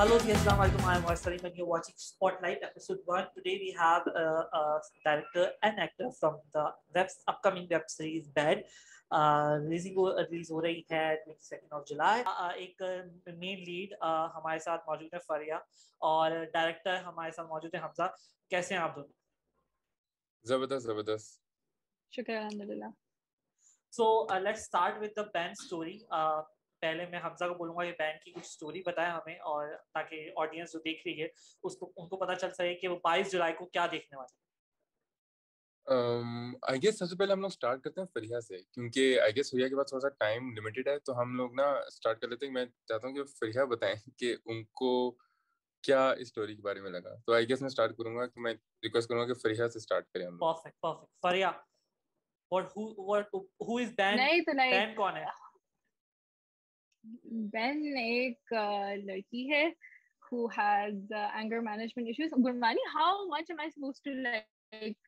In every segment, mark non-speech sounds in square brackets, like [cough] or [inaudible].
Hello, dear. Assalamu alaikum. I'm Arsalim and you're watching Spotlight episode 1. Today we have a, a director and actor from the web, upcoming web series Bad. Releasing release ہو رہی ہے second of جولائی ایک مین lead ہمارے ساتھ موجود ہے فریا اور director ہمارے ساتھ موجود ہے حمزہ کیسے ہیں آپ دونوں زبردست زبردست شکریہ الحمد للہ so let start with the Ben story پہلے میں حمزہ کو بولوں گا یہ بینڈ کی کچھ اسٹوری بتائیں ہمیں اور تاکہ آڈینس جو دیکھ رہی ہے اس کو ان کو پتہ چل سکے کہ وہ بائیس جولائی کو کیا دیکھنے والے آئی گیس سب سے پہلے ہم لوگ اسٹارٹ کرتے ہیں فریحہ سے کیونکہ آئی گیس فریحہ کے پاس تھوڑا سا ٹائم لمیٹیڈ ہے تو ہم لوگ نا اسٹارٹ کر لیتے ہیں۔ میں چاہتا ہوں کہ فریحہ بتائیں کہ ان کو کیا اسٹوری کے بارے میں لگا۔ تو آئی گیس میں اسٹارٹ کروں گا کہ میں ریکویسٹ کروں گا کہ فریحہ سے اسٹارٹ کریں ہم پرفیکٹ پرفیکٹ فریحہ۔ اور who what who is Dan Dan کون ہے؟ بین ایک لڑکی ہے who has uh, anger management issues gurmani how much am i supposed to like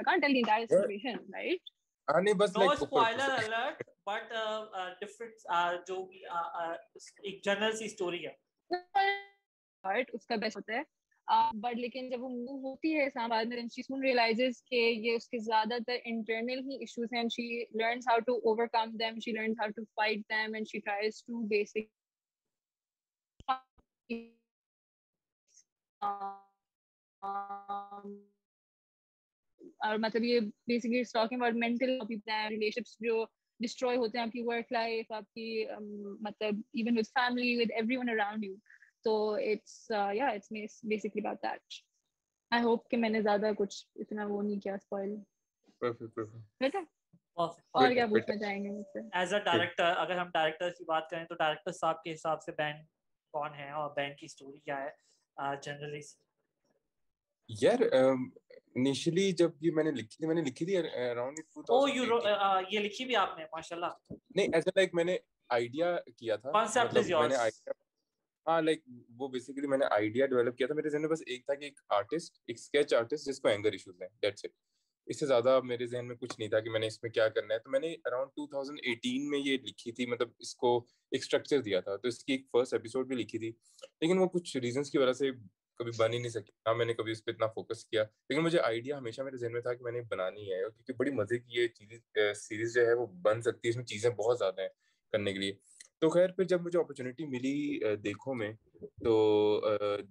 i can't tell the entire situation yeah. right ani bas no, like spoiler upar, alert but uh, uh, different uh, jo bhi uh, uh, ek general si story hai part uska best hota hai but لیکن جب وہ move ہوتی ہے اسلام آباد میں شی سون realises کہ یہ اس کے زیادہ تر انٹرنل ہی ایشوز ہیں۔ She learns how to overcome them she learns how to fight them and she to basic اور مطلب یہ بیسکلی ٹاکنگ اباؤٹ مینٹل جو ڈسٹروائے ہوتے ہیں، آپ کی ورک لائف آپ کی مطلب even family with everyone around you تو اٹس یا it's basically about that I hope کہ میں نے زیادہ کچھ اتنا وہ نہیں کیا اسپوائل اور کیا پوچھنا چاہیں گے مجھ سے? ایز اے ڈائریکٹر اگر ہم ڈائریکٹر کی بات کریں تو ڈائریکٹر صاحب کے حساب سے بینڈ کون ہے اور بینڈ کی کیا ہے uh, جنرلی یار um, انیشلی جب یہ میں نے لکھی تھی میں نے لکھی تھی اراؤنڈ او یو یہ لکھی بھی آپ نے ماشاءاللہ. نہیں لائک میں نے آئیڈیا کیا تھا. کانسیپٹ مطلب از ہاں لائک وہ بیسیکلی میں نے آئیڈیا ڈیولپ کیا تھا۔ میرے ذہن میں بس ایک تھا کہ ایک آرٹسٹ ایک اسکیچ آرٹسٹ جس کو اینگر ایشوز ہیں دیٹس اٹ اس سے زیادہ میرے ذہن میں کچھ نہیں تھا کہ میں نے اس میں کیا کرنا ہے۔ تو میں نے اراؤنڈ ٹو تھاؤزینڈ ایٹین میں یہ لکھی تھی مطلب اس کو ایک اسٹرکچر دیا تھا۔ تو اس کی ایک فرسٹ ایپیسوڈ بھی لکھی تھی۔ لیکن وہ کچھ ریزنس کی وجہ سے کبھی بن ہی نہیں سکی۔ نہ میں نے کبھی اس پہ اتنا فوکس کیا۔ لیکن مجھے آئیڈیا ہمیشہ میرے ذہن میں تھا کہ میں نے بنانی ہے۔ کیونکہ بڑی مزے کی یہ سیریز جو ہے وہ بن سکتی ہے۔ اس میں چیزیں بہت زیادہ ہیں کرنے کے لیے۔ تو خیر پھر جب مجھے اپرچونیٹی ملی دیکھوں میں، تو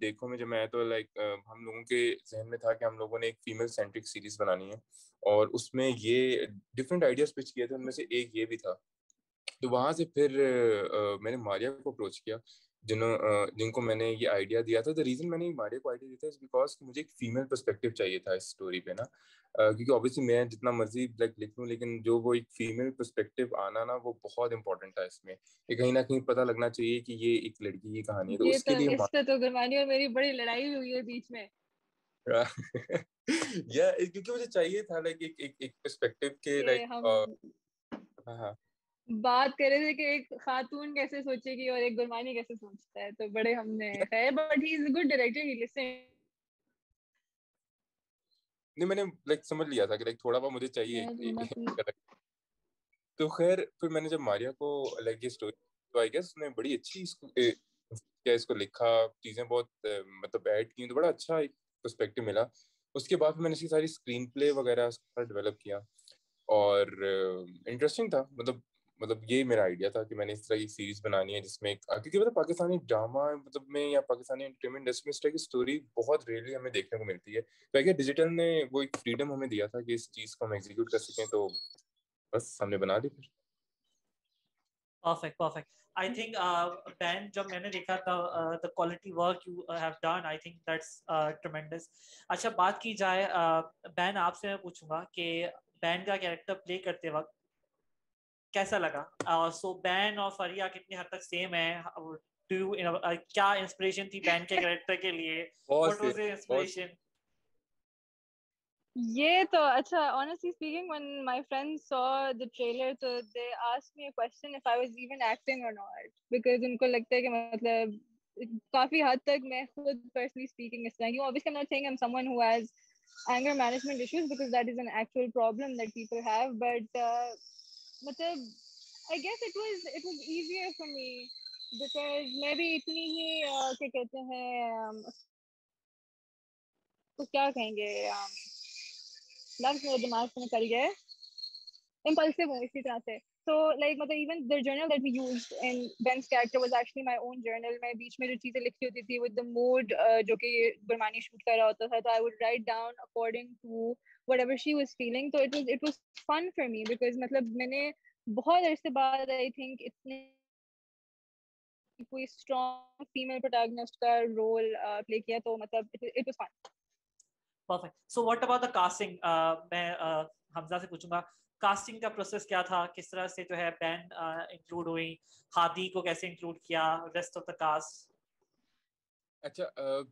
دیکھوں میں جب میں آیا تو لائک ہم لوگوں کے ذہن میں تھا کہ ہم لوگوں نے ایک فیمل سینٹرک سیریز بنانی ہے، اور اس میں یہ ڈفرینٹ آئیڈیاز پچ کیے تھے، ان میں سے ایک یہ بھی تھا۔ تو وہاں سے پھر میں نے ماریا کو اپروچ کیا۔ جنہوں جن کو میں نے یہ آئیڈیا دیا تھا دا ریزن میں نے ماریا کو آئیڈیا دیا تھا بیکاز مجھے ایک فیمیل پرسپیکٹیو چاہیے تھا اس اسٹوری پہ نا۔ کیونکہ اوبیسلی میں جتنا مرضی لائک لکھ لوں لیکن جو وہ ایک فیمیل پرسپیکٹیو آنا نا وہ بہت امپورٹنٹ تھا اس میں۔ کہ کہیں نہ کہیں پتہ لگنا چاہیے کہ یہ ایک لڑکی کی کہانی ہے تو اس کے لیے اس پہ تو گرمانی اور میری بڑی لڑائی ہوئی ہے بیچ میں۔ [laughs] یا کیونکہ مجھے چاہیے تھا لائک ایک ایک پرسپیکٹو کے لائک ہاں ہاں۔ بات کر رہے تھے کہ ایک خاتون کیسے سوچے گی اور ایک گرمانی کیسے سوچتا ہے تو بڑے ہم نے ہے but he is good director he listen نہیں میں نے لائک سمجھ لیا تھا کہ لائک تھوڑا بہت مجھے چاہیے تو خیر پھر میں نے جب ماریا کو لائک یہ سٹوری تو آئی گیس نے بڑی اچھی اس کو کیا اس کو لکھا چیزیں بہت مطلب ایڈ کی تو بڑا اچھا ایک پرسپیکٹو ملا۔ اس کے بعد میں نے اس کی ساری اسکرین پلے وغیرہ ڈیولپ کیا۔ اور انٹرسٹنگ تھا۔ مطلب مطلب یہ میرا آئیڈیا تھا کہ میں نے اس طرح کی سیریز بنانی ہے جس میں کیونکہ مطلب پاکستانی ڈرامہ مطلب میں یا پاکستانی انٹرٹینمنٹ انڈسٹری میں اس طرح کی اسٹوری بہت ریئرلی ہمیں دیکھنے کو ملتی ہے۔ تو آئی ڈیجیٹل نے وہ ایک فریڈم ہمیں دیا تھا کہ اس چیز کو ہم ایگزیکیوٹ کر سکیں تو بس ہم نے بنا دی پھر۔ Perfect perfect I think Ben جب میں نے دیکھا تھا the quality work you have done I think that's tremendous اچھا بات کی جائے بین آپ سے میں پوچھوں گا کہ بین کا کیریکٹر پلے کرتے وقت کیسا لگا؟ uh, سو بین اور فریا کتنی حد تک سیم ہے uh, کیا انسپریشن تھی بین کے کریکٹر کے لیے? [laughs] انسپریشن یہ تو اچھا honestly speaking one my friend saw the trailer تو they as me question if I was even acting اور ناٹ بیکاز ان کو لگتا ہے کہ مطلب کافی حد تک میں خود پرسنلی اسپیکنگ اس طرح کی obviously I'm not saying I'm someone who has anger management issues because that is an actual problem that people have but مطلب I guess it was it was easier for me because میں بھی اتنی ہی کیا کہتے ہیں تو کیا کہیں گے لفظ میرے دماغ سے نکل گئے امپلسو ہوں اسی طرح سے. تو لائک مطلب even the journal that we use in Ben's character was actually my own journal میں بیچ میں جو چیزیں لکھی ہوتی تھی ود دا موڈ جو کہ برمانی شوٹ کر رہا ہوتا تھا، تو I would write down according to whatever she was feeling تو it was it was fun for me because مطلب میں نے بہت عرصے بعد آئی تھنک اتنے کوئی اسٹرانگ فیمل پروٹاگنسٹ کا رول پلے کیا تو مطلب it was fun perfect so what about the casting میں حمزہ سے پوچھوں گا. کاسٹنگ کا پروسیس کیا تھا؟ کس طرح سے جو ہے بین انکلوڈ ہوئی ہادی کو کیسے انکلوڈ کیا؟ ریسٹ آف دا کاسٹ اچھا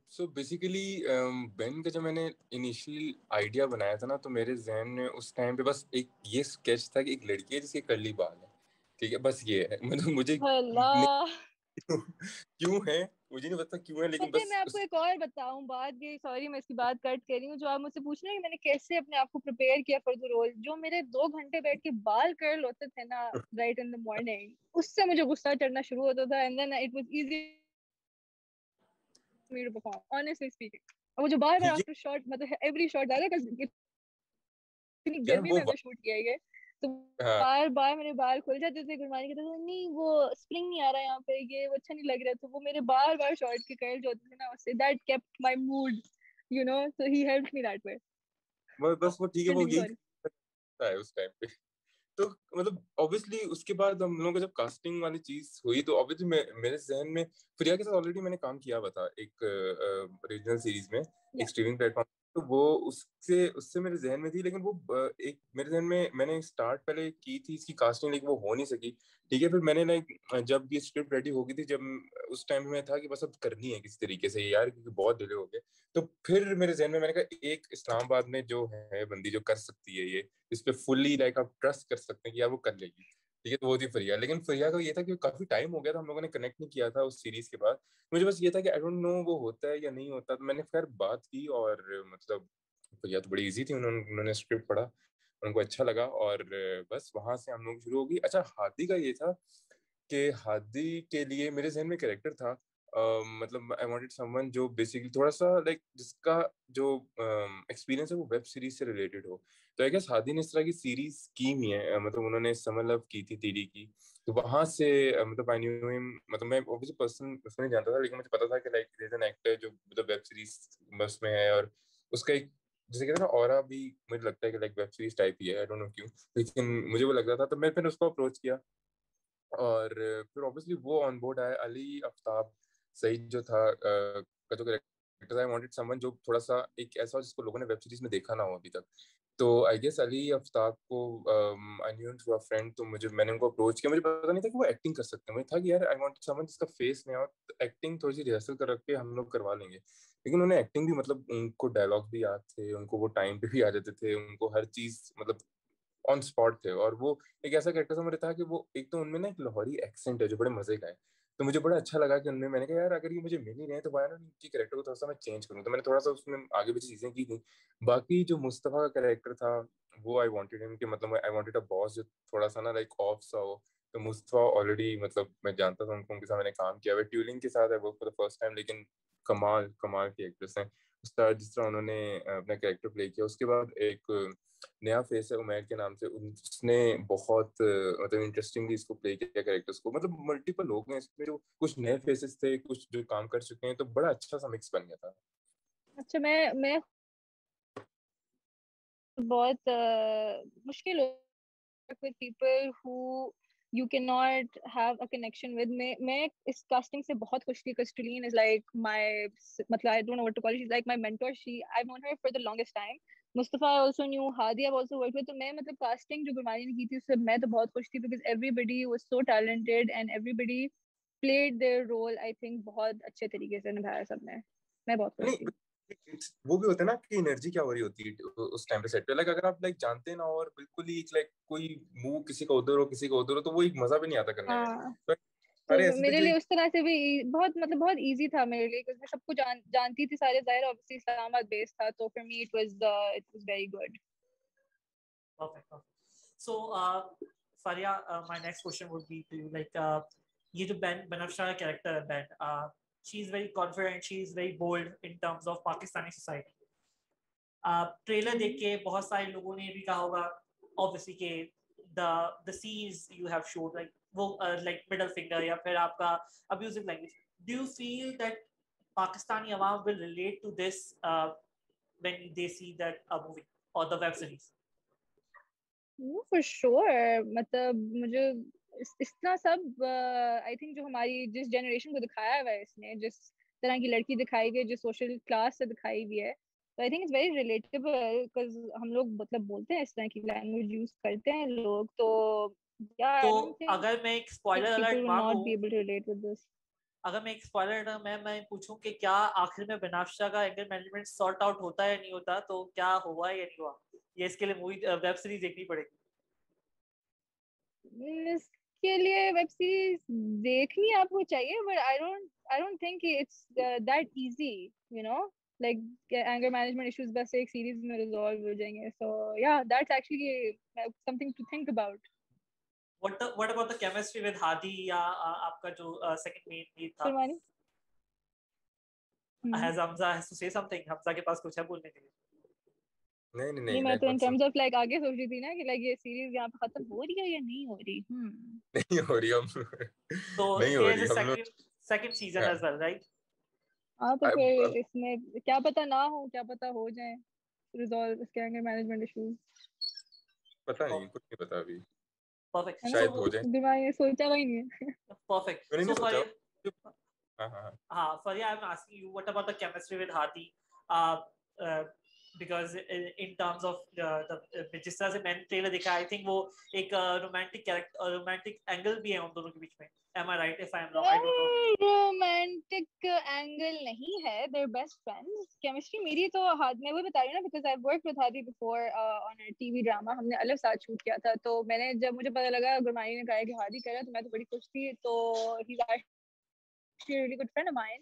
سو بیسیکلی بین کا جب میں نے انیشیل آئیڈیا بنایا تھا نا تو میرے ذہن میں اس ٹائم پہ بس ایک یہ اسکیچ تھا کہ ایک لڑکی ہے جس کے کرلی بال ہے۔ ٹھیک ہے بس یہ ہے۔ [laughs] مطلب مجھے کیوں ہے؟ مجھے نہیں پتا کیوں ہے لیکن بس میں آپ کو ایک اور بتاؤں بات یہ سوری میں اس کی بات کٹ کر رہی ہوں۔ جو آپ مجھ سے پوچھ رہے ہیں کہ میں نے کیسے اپنے آپ کو پریپیئر کیا فار دا رول جو میرے دو گھنٹے بیٹھ کے بال کرل ہوتے تھے نا رائٹ ان دا مارننگ اس سے مجھے غصہ چڑھنا شروع ہوتا تھا and then it was easy me to perform honestly speaking اور جو بار بار آفٹر شاٹ مطلب ایوری شاٹ کہ اتنی گرمی میں شوٹ کیا ہے تو ہاں۔ بار بار میرے بال کھل جاتے تھے گرمانی کے تو نہیں وہ اسپرنگ نہیں آ رہا یہاں پہ یہ وہ اچھا نہیں لگ رہا۔ تو وہ میرے بار بار شارٹ کے کرل جو ہوتے تھے نا اس سے that kept my mood you know so he help me that way بس وہ ٹھیک ہے وہ یہ ہے اس ٹائم پہ۔ تو مطلب obviously اس کے بعد ہم لوگوں کا جب کاسٹنگ والی چیز ہوئی تو obviously میرے ذہن میں فریا کے ساتھ آلریڈی میں نے کام کیا ہوا تھا ایک ریجنل سیریز میں ایک اسٹریمنگ پلیٹ فارم تو وہ اس سے اس سے میرے ذہن میں تھی، لیکن وہ ایک میرے ذہن میں میں نے اسٹارٹ پہلے کی تھی اس کی کاسٹنگ لیکن وہ ہو نہیں سکی۔ ٹھیک ہے، پھر میں نے لائک جب یہ اسکرپٹ ریڈی ہو گئی تھی، جب اس ٹائم میں تھا کہ بس اب کرنی ہے کسی طریقے سے، یار، کیونکہ بہت ڈیلے ہو گئے۔ تو پھر میرے ذہن میں میں نے کہا، ایک اسلام آباد میں جو ہے بندی، جو کر سکتی ہے یہ، اس پہ فلی لائک آپ ٹرسٹ کر سکتے ہیں کہ یار وہ کر لے گی۔ ٹھیک ہے وہ تھی فریا لیکن فریا کا یہ تھا کہ کافی ٹائم ہو گیا تھا ہم لوگوں نے کنیکٹ نہیں کیا تھا اس سیریز کے بعد مجھے بس یہ تھا کہ آئی ڈونٹ نو وہ ہوتا ہے یا نہیں ہوتا تو میں نے خیر بات کی اور مطلب فریا تو بڑی ایزی تھی انہوں نے اسکرپٹ پڑھا ان کو اچھا لگا اور بس وہاں سے ہم لوگ شروع ہو گئی اچھا ہادی کا یہ تھا کہ ہادی کے لیے میرے ذہن میں کریکٹر تھا مطلب آئی وانٹیڈ سم ون جو بیسکلی تھوڑا سا لائک جس کا جو ایکسپیرینس ہے وہ ویب سیریز سے ریلیٹڈ ہو۔ تو آئی گیس ہادی نے اس طرح کی سیریز کی ہوئی ہے مطلب انہوں نے سمر لو کی تھی تیری کی۔ تو وہاں سے مطلب آئی نیو ہم مطلب میں اوبیسلی پرسن اس میں جانتا تھا، لیکن مجھے پتا تھا کہ لائک دیر این ایکٹر جو مطلب ویب سیریز بس میں ہے اور اس کا ایک جیسے کہتے ہیں نا اورا بھی مجھے لگتا ہے کہ لائک ویب سیریز ٹائپ ہی ہے۔ آئی ڈونٹ نو کیوں۔ لیکن مجھے وہ لگ رہا تھا، تو میں پھر اس کو اپروچ کیا اور پھر اوبیسلی وہ آن بورڈ آئے علی آفتاب۔ سعید جو تھا جو character I wanted someone جو تھوڑا سا ایک ایسا جس کو لوگوں نے ویب سیریز میں دیکھا نہ ہو ابھی تک تو آئی گیس علی آفتاب کو آئی نیو تھرو فرینڈ تو مجھے میں نے ان کو اپروچ کیا مجھے پتا نہیں تھا کہ وہ ایکٹنگ کر سکتے ہیں مجھے تھا کہ یار آئی وانٹ سم ون جس کا فیس نہیں ہو ایکٹنگ تھوڑی سی ریہرسل کر رکھ کے ہم لوگ کروا لیں گے لیکن انہوں نے ایکٹنگ بھی مطلب ان کو ڈائلاگ بھی یاد تھے ان کو وہ ٹائم پہ بھی آ جاتے تھے ان کو ہر چیز مطلب آن اسپاٹ تھے اور وہ ایک ایسا کریکٹر تھا میرے تھا کہ وہ ایک تو ان میں نا ایک لاہوری ایکسینٹ ہے جو بڑے مزے کا ہے تو مجھے بڑا اچھا لگا کہ ان میں میں نے کہا، یار، اگر یہ مجھے مل ہی رہے ہیں تو ان کی کریکٹر کو تھوڑا سا میں چینج کروں؟ تو میں نے تھوڑا سا اس میں آگے پیچھے چیزیں کی تھیں۔ باقی جو مصطفیٰ کا کریکٹر تھا، وہ آئی وانٹیڈ ہم کہ مطلب آئی وانٹیڈ اے باس جو تھوڑا سا نا لائک آف سا ہو۔ تو مصطفیٰ آلریڈی مطلب میں جانتا تھا ان کو، ان کے ساتھ میں نے کام کیا۔ ہوا ٹیولنگ کے ساتھ ہے، وہ فور دا فرسٹ ٹائم لیکن کمال کمال کی ایکٹریس ہیں۔ اس طرح جس طرح انہوں نے اپنا کریکٹر پلے کیا۔ اس کے بعد ایک نیا فیس ہے عمیر کے نام سے اس نے بہت مطلب انٹرسٹنگلی اس کو پلے کیا کریکٹرس کو۔ مطلب ملٹیپل لوگ ہیں اس میں جو کچھ نئے فیسز تھے، کچھ جو کام کر چکے ہیں، تو بڑا اچھا سا مکس بن گیا تھا۔ اچھا میں میں بہت مشکل ہو with people who you cannot have a connection with میں میں اس کاسٹنگ سے بہت خوش تھی۔ کسٹلین از لائک مائی مطلب I don't know what to call she is like my mentor. She I've known her for the longest time Mustafa also knew Hadi اب also work تو میں مطلب کاسٹنگ جو گرمانی نے کی تھی اس سے میں تو بہت خوش تھی because everybody was so talented and everybody played their role I think بہت اچھے طریقے سے نبھایا سب نے۔ میں بہت خوش تھی۔ وہ بھی ہوتا ہے نا کہ انرجی کیا ہو رہی ہوتی ہے اس ٹائم پہ سیٹ پہ۔ لائک اگر آپ لائک جانتے نا اور بالکل ہی لائک کوئی منہ کسی کا ادھر ہو کسی کا ادھر ہو تو وہ ایک مزہ بھی نہیں آتا کرنے میں۔ میرے لیے اس طرح سے بھی بہت مطلب بہت ایزی تھا میرے لیے میں سب کو جانتی تھی سارے ظاہر obviously اسلام آباد بیس تھا تو it was very good. Perfect, perfect. so uh, Faria uh, my next question would be to you like uh, یہ جو بین بنفشا کا کیریکٹر ہے Bayn she is very confident she is very bold in terms of Pakistani society trailer دیکھ کے بہت سارے لوگوں نے بھی کہا ہوگا obviously کہ the the scenes you have showed like وہ like middle finger یا پھر آپ کا abusive language. Do you feel that Pakistani awam will relate to this uh, when they see that uh, movie or the web series? For مطلب مجھے اس طرح سب I think جو ہماری جس جنریشن کو دکھایا ہوا ہے اس نے جس طرح کی لڑکی دکھائی گئی جو سوشل کلاس سے دکھائی ہوئی ہے تو I think it's very relatable because ہم لوگ مطلب بولتے ہیں اس طرح کی لینگویج یوز کرتے ہیں لوگ تو اگر میں ایک اسپوائلر الرٹ مانگوں اگر میں ایک اسپوائلر الرٹ میں میں پوچھوں کہ کیا آخر میں بنافشا کا اینگر مینجمنٹ سارٹ آؤٹ ہوتا ہے یا نہیں ہوتا تو کیا ہوا یا نہیں ہوا یہ اس کے لیے مووی ویب سیریز دیکھنی پڑے گی۔ اس کے لیے ویب سیریز دیکھنی آپ کو چاہیے but I don't I don't think it's that easy you know like anger management issues بس ایک سیریز میں ریزالو ہو جائیں گے سو یا that's actually something to think about what what about the chemistry with hadi? یا آپ کا جو سیکنڈ مین لیڈ تھا فرمانی has hamza has to say something. Hamza کے پاس کچھ ہے بولنے کے لیے نہیں نہیں نہیں میں تو ان ٹرمز اف لائک آگے سوچ رہی تھی نا کہ لائک یہ سیریز یہاں پہ ختم ہو رہی ہے یا نہیں ہو رہی نہیں ہو رہی ہم تو نہیں ہو رہی second season as well right ہاں تو پھر اس میں کیا پتہ نہ ہو کیا پتہ ہو جائے ریزالو اس کے انگے مینجمنٹ ایشوز پتہ نہیں کچھ نہیں پتہ ابھی پرفیکٹ شاید ہو جائے دماغ میں سوچا ہی نہیں ہے پرفیکٹ نہیں سوچا ہاں Fariya I am asking you what about the chemistry with ہاتھی بیکاز ان ٹرمز آف جس طرح سے میں نے ٹریلر دیکھا آئی تھنک وہ ایک رومانٹک کیریکٹر رومانٹک اینگل بھی ہے ان دونوں کے بیچ میں am I right if I am wrong I don't know romantic angle نہیں ہے دے بیسٹ فرینڈز کیمسٹری میری تو ہاتھ میں وہ بتا رہی ہوں نا because I work with Hadi before on T V drama ہم نے الگ ساتھ شوٹ کیا تھا تو میں نے جب مجھے پتہ لگا گرمانی نے کہا کہ ہادی کرا تو میں تو بڑی خوش تھی تو he is really good friend of mine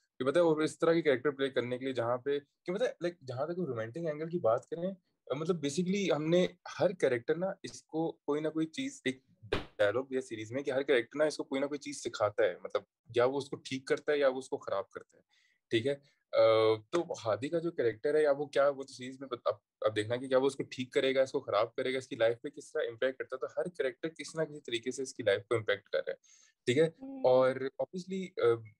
کہ پتہ ہے اور اس طرح کی کریکٹر پلے کرنے کے لیے جہاں پہ، کہ پتہ ہے لائک جہاں تک رومانٹک اینگل کی بات کریں مطلب بیسیکلی ہم نے ہر کریکٹر نا اس کو کوئی نہ کوئی چیز ایک ڈائلگ یا سیریز میں کہ ہر کریکٹر نا اس کو کوئی نہ کوئی چیز سکھاتا ہے مطلب یا وہ اس کو ٹھیک کرتا ہے یا وہ اس کو خراب کرتا ہے، ٹھیک ہے؟ تو ہادی کا جو کریکٹر ہے یا وہ کیا وہ سیریز میں اب دیکھنا کہ کیا وہ اس کو ٹھیک کرے گا اس کو خراب کرے گا اس کی لائف پہ کس طرح امپیکٹ کرتا ہے تو ہر کریکٹر کسی نہ کسی طریقے سے اس کی لائف کو امپیکٹ کر رہا ہے ٹھیک ہے اور اوبیسلی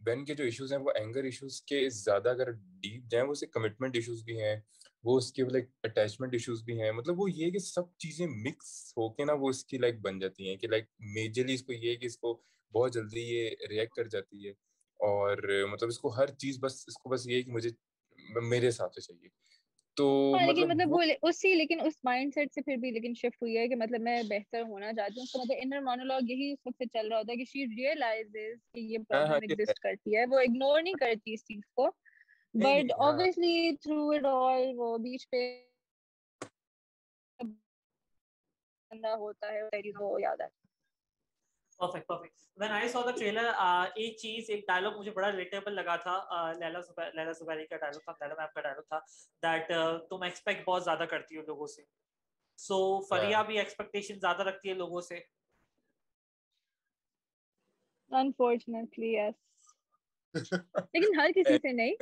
بین کے جو ایشوز ہیں وہ اینگر ایشوز کے زیادہ اگر ڈیپ جائیں وہ اسے کمٹمنٹ ایشوز بھی ہیں وہ اس کے لائک اٹیچمنٹ ایشوز بھی ہیں مطلب وہ یہ کہ سب چیزیں مکس ہو کے نا وہ اس کی لائک بن جاتی ہیں کہ لائک میجرلی اس کو یہ کہ اس کو بہت جلدی یہ ریئیکٹ کر جاتی ہے اور مطلب اس کو ہر چیز بس اس کو بس یہ کہ مجھے میرے حساب سے چاہیے۔ تو لیکن مطلب وہ اسی لیکن اس مائنڈ سیٹ سے پھر بھی لیکن شفٹ ہوئی ہے کہ مطلب میں بہتر ہونا چاہتی ہوں۔ تو مطلب انر مونولوگ یہی اس وقت سے چل رہا ہوتا ہے کہ شی ریئلائزز کہ یہ پرابلم ایگزسٹ کرتی ہے۔ وہ اگنور نہیں کرتی اس چیز کو۔ بٹ obviously it all وہ بیچ پہ ہوتا ہے یاد ہے۔ Perfect perfect. When i saw the trailer ایک چیز ایک ڈائلگ مجھے بڑا ریلیٹیبل لگا تھا لیلا زبیری کا ڈائلگ تھا لیلا میم کا ڈائلگ تھا دیٹ تم ایکسپیکٹ بہت زیادہ کرتی ہو لوگوں سے سو فریا بھی ایکسپیکٹیشن زیادہ رکھتی ہے لوگوں سے unfortunately yes. لیکن ہر کسی سے نہیں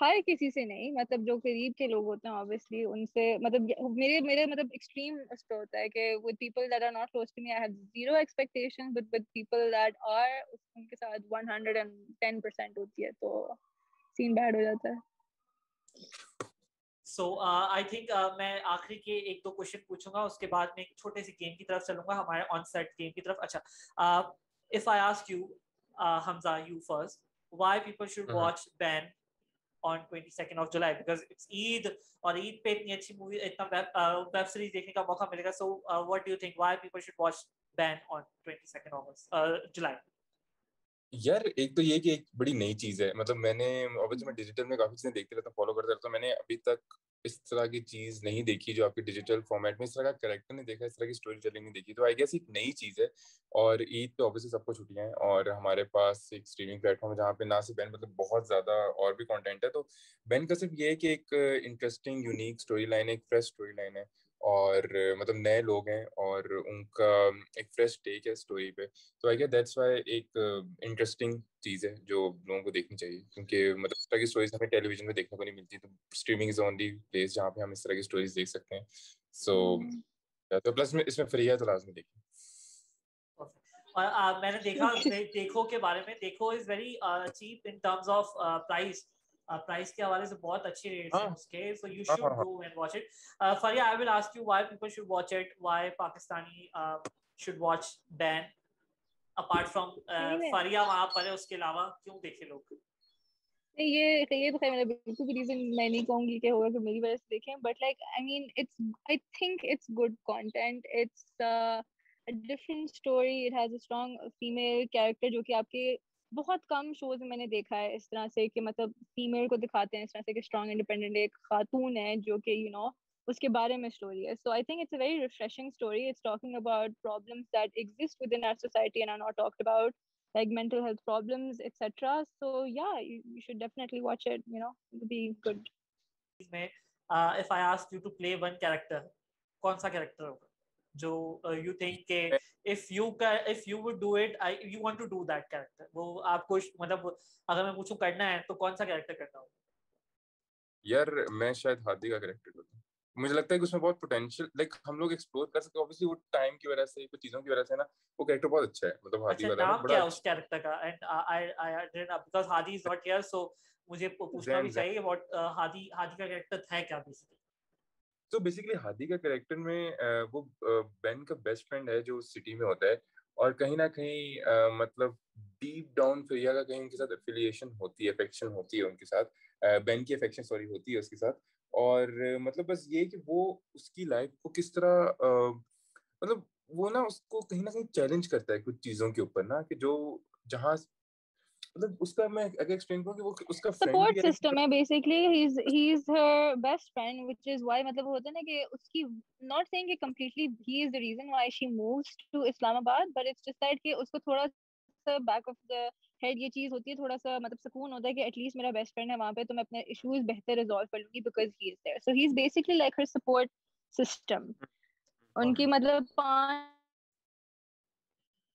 ہر کسی سے نہیں مطلب جو قریب کے لوگ ہوتے ہیں obviously ان سے مطلب میرے میرے مطلب ایکسٹریم اس پہ ہوتا ہے کہ with people that are not close to me I have zero expectations but with people that are ان کے ساتھ 110% ہوتی ہے تو سین بیڈ ہو جاتا ہے۔ سو آئی تھنک میں آخری کے ایک دو کوشچن پوچھوں گا اس کے بعد میں ایک چھوٹے سی گیم کی طرف چلوں گا ہمارے آن سیٹ گیم کی طرف۔ اچھا if I ask you Hamza you first why people should watch on on 22nd of July because it's Eid اور عید پہ اتنی اچھی مووی اتنا ویب سیریز دیکھنے کا موقع ملے گا. So what do you think why people should watch Bayn on 22nd second uh, July یار ایک تو یہ کہ ایک بڑی نئی چیز ہے. مطلب میں نے میں ڈیجیٹل میں کافی چیزیں دیکھتے رہتا ہوں فالو کرتا رہتا ہوں. میں نے ابھی تک اس طرح کی چیز نہیں دیکھی جو آپ کے ڈیجیٹل فارمیٹ میں اس طرح کا کریکٹر نہیں دیکھا، اس طرح کی اسٹوری ٹیلنگ نہیں دیکھی۔ تو آئی گیس ایک نئی چیز ہے اور عید پہ آبویسلی سب کو چھٹیاں ہیں اور ہمارے پاس ایک اسٹریمنگ پلیٹ فارم ہے جہاں پہ نہ صرف بین مطلب بہت زیادہ اور بھی کانٹینٹ ہے۔ تو بین کا صرف یہ ہے کہ ایک انٹرسٹنگ یونیک اسٹوری لائن ہے، ایک فریش اسٹوری لائن ہے۔ اور مطلب نئے لوگ ہیں اور ان کا ایک فریش ٹیک ہے اسٹوری پہ۔ تو آئی گیٹ دیٹس وائی ایک انٹرسٹنگ چیز ہے جو لوگوں کو دیکھنی چاہیے۔ کیونکہ مطلب اس طرح کی اسٹوریز ہمیں ٹیلی ویژن میں دیکھنے کو نہیں ملتی تو اسٹریمنگ از اونلی پلیس جہاں پہ ہم اس طرح کی اسٹوریز دیکھ سکتے ہیں۔ سو تو پلس میں اس میں فری ہے تو لازمی دیکھیں اور میں نے دیکھا دیکھو کے بارے میں دیکھو is very cheap in terms of prize price کے حوالے سے بہت اچھے ریٹس ہیں اس کے so you should go and watch it Fariya I will ask you why people should watch it why Pakistani should watch Bayn apart from Fariya وہاں پر ہے اس کے علاوہ کیوں دیکھے لوگ یہ یہ تو خیر میں بالکل بھی ریزن میں نہیں کہوں گی کہ ہوگا کہ میری وجہ سے دیکھیں but like I mean it's I think it's good content it's different story it has a strong female character جو کہ آپ کے بہت کم شوز میں نے دیکھا ہے اس طرح سے کہ مطلب فیمیل کو دکھاتے ہیں اس طرح سے کہ اسٹرانگ انڈیپینڈنٹ ایک خاتون ہے جو کہ یو نو اس کے بارے میں اسٹوری ہے۔ So I think it's a very refreshing story it's talking about problems that exist with in our society and are not talked about like mental health problems etc so yeah you, you should definitely watch it you know it'll be good. Uh, if i ask you to play one کون سا character ہوگا جو you think کہ if you if you would do it you want to do that character وہ آپ کو مطلب اگر میں پوچھوں کرنا ہے تو کون سا کیریکٹر کرنا ہوگا یار میں شاید ہادی کا کیریکٹر کرتا ہوں۔ مجھے لگتا ہے کہ اس میں بہت پوٹینشیل لائک ہم لوگ ایکسپلور کر سکتے ہیں اوبویسلی وہ ٹائم کی وجہ سے کچھ چیزوں کی وجہ سے نا وہ کیریکٹر بہت اچھا ہے۔ مطلب ہادی والا نام کیا اس کیریکٹر کا؟ And I I because Hadi is not here so مجھے پوچھنا بھی چاہیے واٹ ہادی ہادی کا کیریکٹر ہے کیا بیسیکلی تو بیسیکلی ہادی کا کریکٹر میں وہ بین کا بیسٹ فرینڈ ہے جو سٹی میں ہوتا ہے اور کہیں نہ کہیں مطلب ڈیپ ڈاؤن فریا کا کہیں ان کے ساتھ افیلیشن ہوتی ہے افیکشن ہوتی ہے ان کے ساتھ بین کی افیکشن سوری ہوتی ہے اس کے ساتھ اور مطلب بس یہ کہ وہ اس کی لائف کو کس طرح مطلب وہ نا اس کو کہیں نہ کہیں چیلنج کرتا ہے کچھ چیزوں کے اوپر نا کہ جو جہاں مطلب اس کا میں اگر ایکسپلین کروں کہ وہ اس کا سپورٹ سسٹم ہے basically he is he is her best friend which is why مطلب ہوتا ہے نا کہ اس کی ناٹ سیئنگ کہ completely he is the reason why she moves to Islamabad but it's just that کہ اس کو تھوڑا سا بیک آف دا ہیڈ یہ چیز ہوتی ہے تھوڑا سا مطلب سکون ہوتا ہے کہ ایٹ لیسٹ میرا بیسٹ فرینڈ ہے وہاں پہ تو میں اپنے ایشوز بہتر ریزالو کر لوں گی because he is there so he is basically like her support system ان کی مطلب پانچ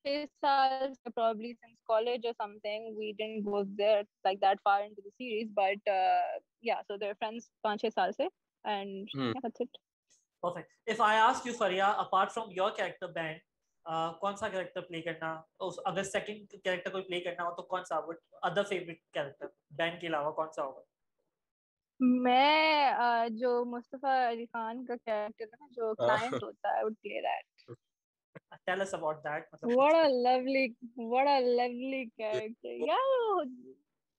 سال probably since college or something we didn't go there like that far into the series but uh, yeah so they're friends پانچ چھ سال سے and hmm. yeah, that's it perfect if I ask you Faria apart from your character band کون سا character پلے کرنا اگر second character کوئی پلے کرنا ہو تو کون سا ادر فیوریٹ کیریکٹر بین کے علاوہ کون سا ہوگا میں جو مصطفیٰ علی خان کا کیریکٹر ہے جو کلائنٹ ہوتا ہے would play that tell us about that. What a [laughs] lovely what a lovely character. Yeah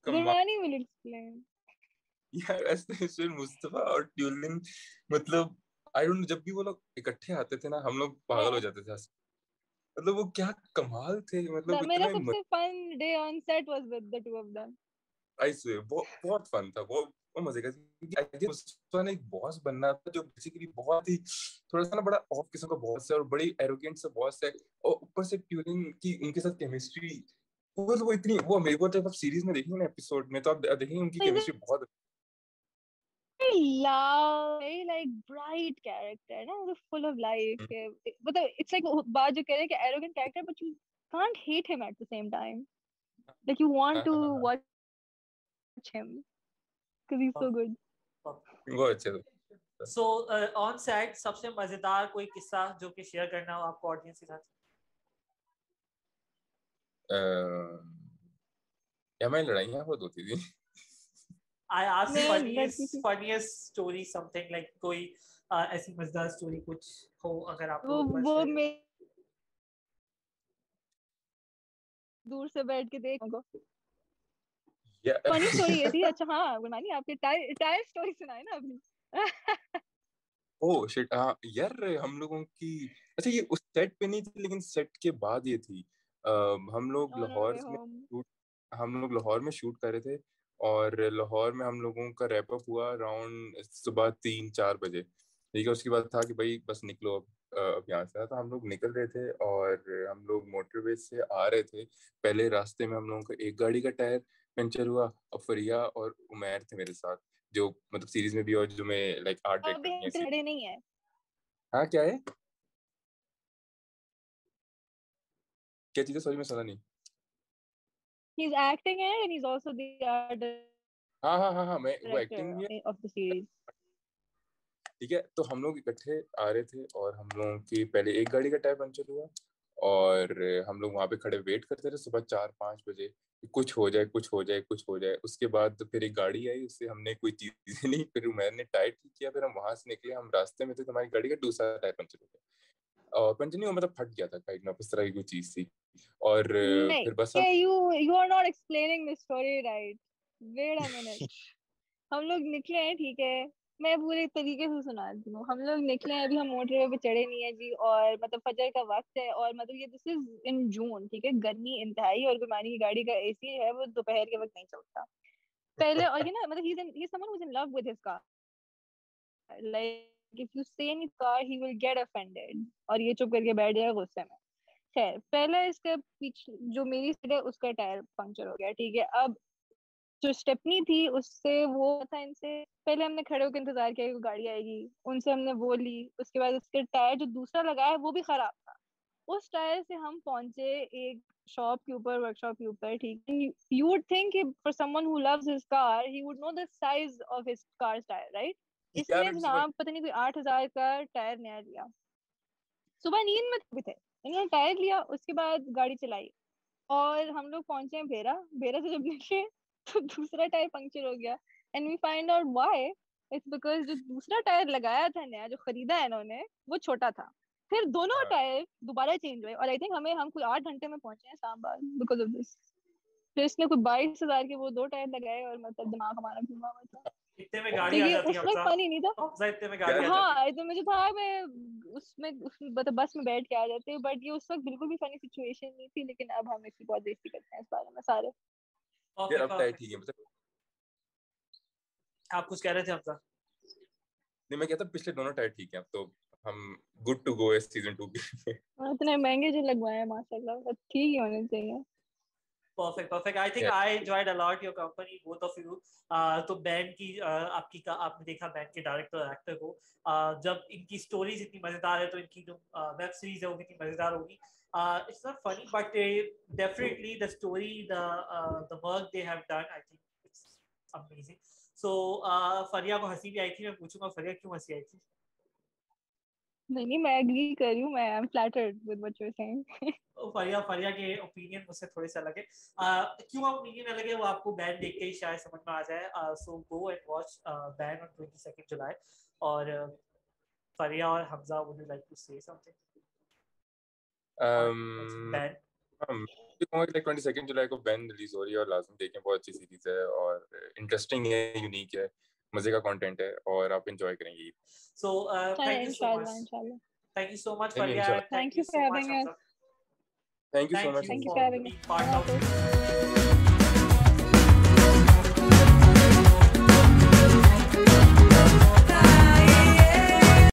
Gurmani will explain. یار ایسے مصطفیٰ اور ٹیولن مطلب آئی ڈونٹ جب بھی وہ لوگ اکٹھے آتے تھے نا ہم لوگ پاگل ہو جاتے تھے مطلب وہ کیا کمال تھے مطلب میرا سب سے fun day on set was with the two of them ایسے بہت فن تھا وہ وہ مزے کا نے ایک باس بننا تھا جو بیسیکلی بہت ہی تھوڑا سا نا بڑا آف قسم کا باس ہے اور بڑی ایروگینٹ سا باس ہے اور اوپر سے ٹیوننگ کی ان کے ساتھ کیمسٹری وہ وہ اتنی وہ میرے کو جب آپ سیریز میں دیکھیں نا ایپیسوڈ میں تو آپ دیکھیں ان کی کیمسٹری بہت مطلب بات جو کہہ رہے ہیں کہ arrogant character but you can't hate him at the same time like you want to watch him so on set سب سے مزیدار کوئی قصہ جو کہ شیئر کرنا ہو آپ کو آڈینس کے ساتھ؟ میں لڑائیاں بہت ہوتی تھی I asked the funniest funniest story something like کوئی ایسی مزدار story کچھ ہو اگر آپ وہ میں دور سے بیٹھ کے دیکھوں گا۔ فنی اسٹوری یہ تھی اچھا ہاں گنانی آپ کے ٹائر اسٹوری سنائے نا اپنی او شٹ ہاں یار ہم لوگوں کی اچھا یہ اس سیٹ پہ نہیں تھی لیکن سیٹ کے بعد یہ تھی ہم لوگ لاہور میں ہم لوگ لاہور میں شوٹ کر رہے تھے اور لاہور میں ہم لوگوں کا ریپ اپ ہوا اراؤنڈ صبح تین چار بجے ٹھیک ہے اس کے بعد تھا کہ بھائی بس نکلو اب اب یہاں سے تو ہم لوگ نکل رہے تھے اور ہم لوگ موٹر وے سے آ رہے تھے پہلے راستے میں ہم لوگوں کا ایک گاڑی کا ٹائر پنچر ہوا اب فریا اور عمیر تھے میرے ساتھ جو مطلب سیریز میں بھی اور جو میں لائک آرٹ ڈائریکٹر نہیں ہے ہاں کیا ہے کیا چیز ہے سوری میں سنا نہیں he's acting in it and he's also the art ہاں ہاں ہاں ہاں میں وہ ایکٹنگ بھی ہے of the series. ٹھیک ہے تو ہم لوگ اکٹھے آ رہے تھے اور ہم لوگوں کی پہلے ایک گاڑی کا ٹائر پنچر ہوا اور ہم لوگ وہاں پہ کھڑے ویٹ کرتے تھے صبح چار پانچ بجے کچھ ہو جائے کچھ ہو جائے کچھ ہو جائے۔ اس کے بعد پھر ایک گاڑی آئی اس سے ہم نے کوئی چیز نہیں پھر عمیر نے ٹائر ٹھیک کیا پھر ہم وہاں سے نکلے۔ ہم راستے میں تھے تو ہماری گاڑی کا دوسرا ٹائر پنچر ہو گیا۔ اور پنچر نہیں مطلب پھٹ گیا تھا کائنڈ آف اس طرح کی کوئی چیز تھی۔ اور پھر بس ہم you you are not explaining the story right wait a minute ہم لوگ نکلے ہیں ٹھیک ہے۔ میں پورے طریقے سے سناتی ہوں۔ ہم لوگ نکلے ہیں، ابھی ہم موٹر وے پہ چڑھے نہیں ہیں جی اور مطلب فجر کا وقت ہے، اور مطلب یہ دس از ان جون ٹھیک ہے؟ گرمی انتہائی، اور گمانی کی گاڑی کا اے سی ہے، وہ دوپہر کے وقت نہیں چلتا۔ پہلے، اور یہ نا مطلب he is he someone was in love with his car like if you see in car he will get offended اور یہ چپ کر کے بیٹھ جائے، غصے میں۔ خیر پہلے اس کے پیچھے جو میری سیٹ ہے، اس کا ٹائر پنکچر ہو گیا، ٹھیک ہے؟ اب جو اسٹیپنی تھی اس سے وہ تھا ان سے پہلے ہم نے کھڑے ہو کے انتظار کیا کہ گاڑی آئے گی ان سے ہم نے وہ لی اس کے بعد اس کے ٹائر جو دوسرا لگایا وہ بھی خراب تھا۔ اس ٹائر سے ہم پہنچے ایک شاپ کے اوپر ورک شاپ کے اوپر ٹھیک you would think for someone who loves his car he would know the size of his car tyre right اس نے جناب پتہ نہیں کوئی آٹھ ہزار کا ٹائر نیا لیا۔ صبح نیند میں بھی تھے۔ انہوں نے ٹائر لیا اس کے بعد گاڑی چلائی۔ اور ہم لوگ پہنچے ہیں بھیرا۔ بھیرا سے جب نکلے تو دوسرا ٹائر پنکچر ہو گیا۔ And we find out why it's because جو دوسرا ٹائر لگایا تھا نیا جو خریدا ہے انہوں نے وہ چھوٹا تھا۔ پھر دونوں ٹائر دوبارہ چینج ہوئے اور آئی تھنک ہمیں ہم کوئی آٹھ گھنٹے میں پہنچے ہیں اسلام آباد بیکاز آف دس پھر اس نے کوئی بائیس ہزار کے وہ دو ٹائر لگائے اور مطلب دماغ ہمارا گھوما ہوا تھا۔ ہاں تو مجھے تھا میں اس میں بس میں بیٹھ کے آ جاتے بٹ یہ اس وقت بالکل بھی فنی سچویشن نہیں تھی لیکن اب ہم اس کی بہت بےزتی کرتے ہیں اس بارے میں سارے۔ آپ کچھ کہہ رہے تھے افضل؟ نہیں میں کہتا پچھلے دونوں ٹائر ٹھیک ہیں اب تو ہم گڈ ٹو گو اس سیزن 2 کے اتنے مہنگے جو لگوائے ہیں ماشاءاللہ ٹھیک ہی ہونے چاہیے۔ I think yeah. i enjoyed a lot your company both of you. تو بینڈ کی آپ کی آپ نے دیکھا بینڈ کے ڈائریکٹر ایکٹر کو۔ جب ان کی سٹوریز اتنی مزیدار ہے تو ان کی جو ویب سیریز ہے وہ کتنی مزیدار ہوگی۔ It's not funny but definitely the story the the work they have done I think it's amazing so Fariya کو ہنسی بھی آئی تھی میں پوچھوں گا فریا کیوں ہنسی آئی تھی نہیں نہیں میں ایگری کر رہی ہوں میں am flattered with what you are saying Fariya Fariya کے اوپینین مجھ سے تھوڑے سے الگ ہے کیوں اوپینین الگ ہے وہ آپ کو بین دیکھ کے ہی شاید سمجھ میں آ جائے سو گو اینڈ واچ بین آن 22 جولائی اور فریا اور Hamza would you like to say something ام بین ٹوئنٹی سیکنڈ جولائی کو بین ریلیز ہو رہی ہے اور لازم دیکھیں بہت اچھی سیریز ہے اور انٹرسٹنگ ہے یونیک ہے مزے کا کنٹینٹ ہے اور آپ انجوائے کریں گے۔ So thank you so much thank you so much thank you so much